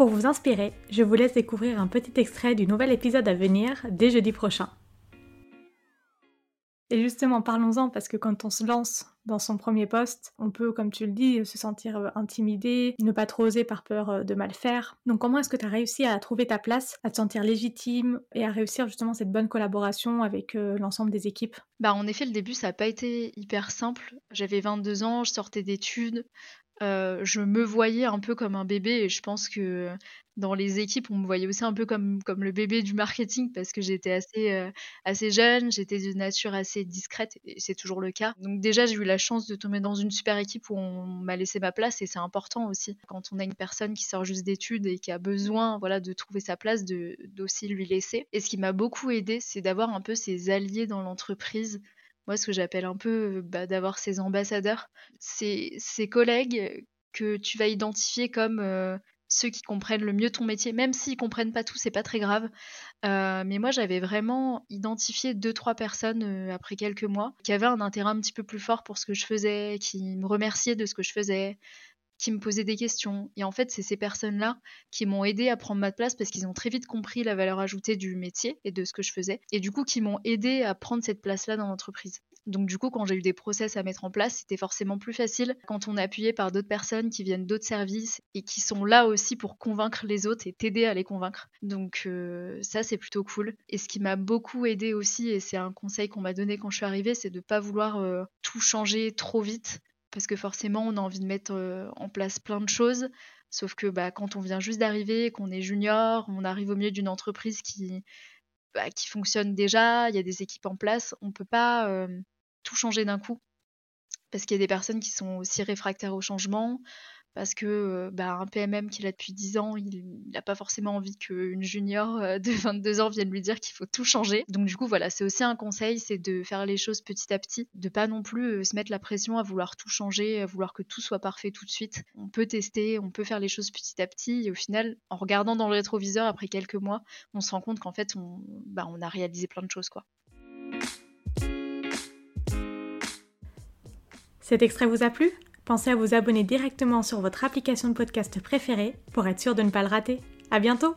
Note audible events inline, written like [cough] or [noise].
Pour vous inspirer, je vous laisse découvrir un petit extrait du nouvel épisode à venir dès jeudi prochain. Et justement, parlons-en parce que quand on se lance dans son premier poste, on peut, comme tu le dis, se sentir euh, intimidé, ne pas trop oser par peur euh, de mal faire. Donc comment est-ce que tu as réussi à trouver ta place, à te sentir légitime et à réussir justement cette bonne collaboration avec euh, l'ensemble des équipes? Bah en effet, le début, ça n'a pas été hyper simple. J'avais 22 ans, je sortais d'études, je me voyais un peu comme un bébé et je pense que dans les équipes, on me voyait aussi un peu comme, le bébé du marketing parce que j'étais assez, assez jeune, j'étais de nature assez discrète et c'est toujours le cas. Donc déjà, j'ai eu la chance de tomber dans une super équipe où on m'a laissé ma place et c'est important aussi. Quand on a une personne qui sort juste d'études et qui a besoin voilà, de trouver sa place, d'aussi lui laisser. Et ce qui m'a beaucoup aidé, c'est d'avoir un peu ses alliés dans l'entreprise moi ce que j'appelle un peu bah, d'avoir ces ambassadeurs, ces, collègues que tu vas identifier comme ceux qui comprennent le mieux ton métier, même s'ils comprennent pas tout, c'est pas très grave. mais moi, j'avais vraiment identifié deux trois personnes après quelques mois qui avaient un intérêt un petit peu plus fort pour ce que je faisais, qui me remerciaient de ce que je faisais, qui me posaient des questions. Et en fait, c'est ces personnes-là qui m'ont aidé à prendre ma place parce qu'ils ont très vite compris la valeur ajoutée du métier et de ce que je faisais. Et du coup, qui m'ont aidé à prendre cette place-là dans l'entreprise. Donc du coup, quand j'ai eu des process à mettre en place, c'était forcément plus facile quand on est appuyé par d'autres personnes qui viennent d'autres services et qui sont là aussi pour convaincre les autres et t'aider à les convaincre. Donc euh, ça, c'est plutôt cool. Et ce qui m'a beaucoup aidé aussi, et c'est un conseil qu'on m'a donné quand je suis arrivée, c'est de ne pas vouloir euh, tout changer trop vite parce que forcément on a envie de mettre euh, en place plein de choses. Sauf que bah, quand on vient juste d'arriver, qu'on est junior, on arrive au milieu d'une entreprise qui, bah, qui fonctionne déjà, il y a des équipes en place, on ne peut pas euh, tout changer d'un coup. Parce qu'il y a des personnes qui sont aussi réfractaires au changement, parce que bah, un PMM qui est là depuis 10 ans, il n'a pas forcément envie qu'une junior de [laughs] 22 ans vienne lui dire qu'il faut tout changer. Donc du coup, voilà, c'est aussi un conseil, c'est de faire les choses petit à petit, de pas non plus se mettre la pression à vouloir tout changer, à vouloir que tout soit parfait tout de suite. On peut tester, on peut faire les choses petit à petit, et au final, en regardant dans le rétroviseur après quelques mois, on se rend compte qu'en fait, on, bah, on a réalisé plein de choses, quoi. Cet extrait vous a plu? Pensez à vous abonner directement sur votre application de podcast préférée pour être sûr de ne pas le rater. À bientôt!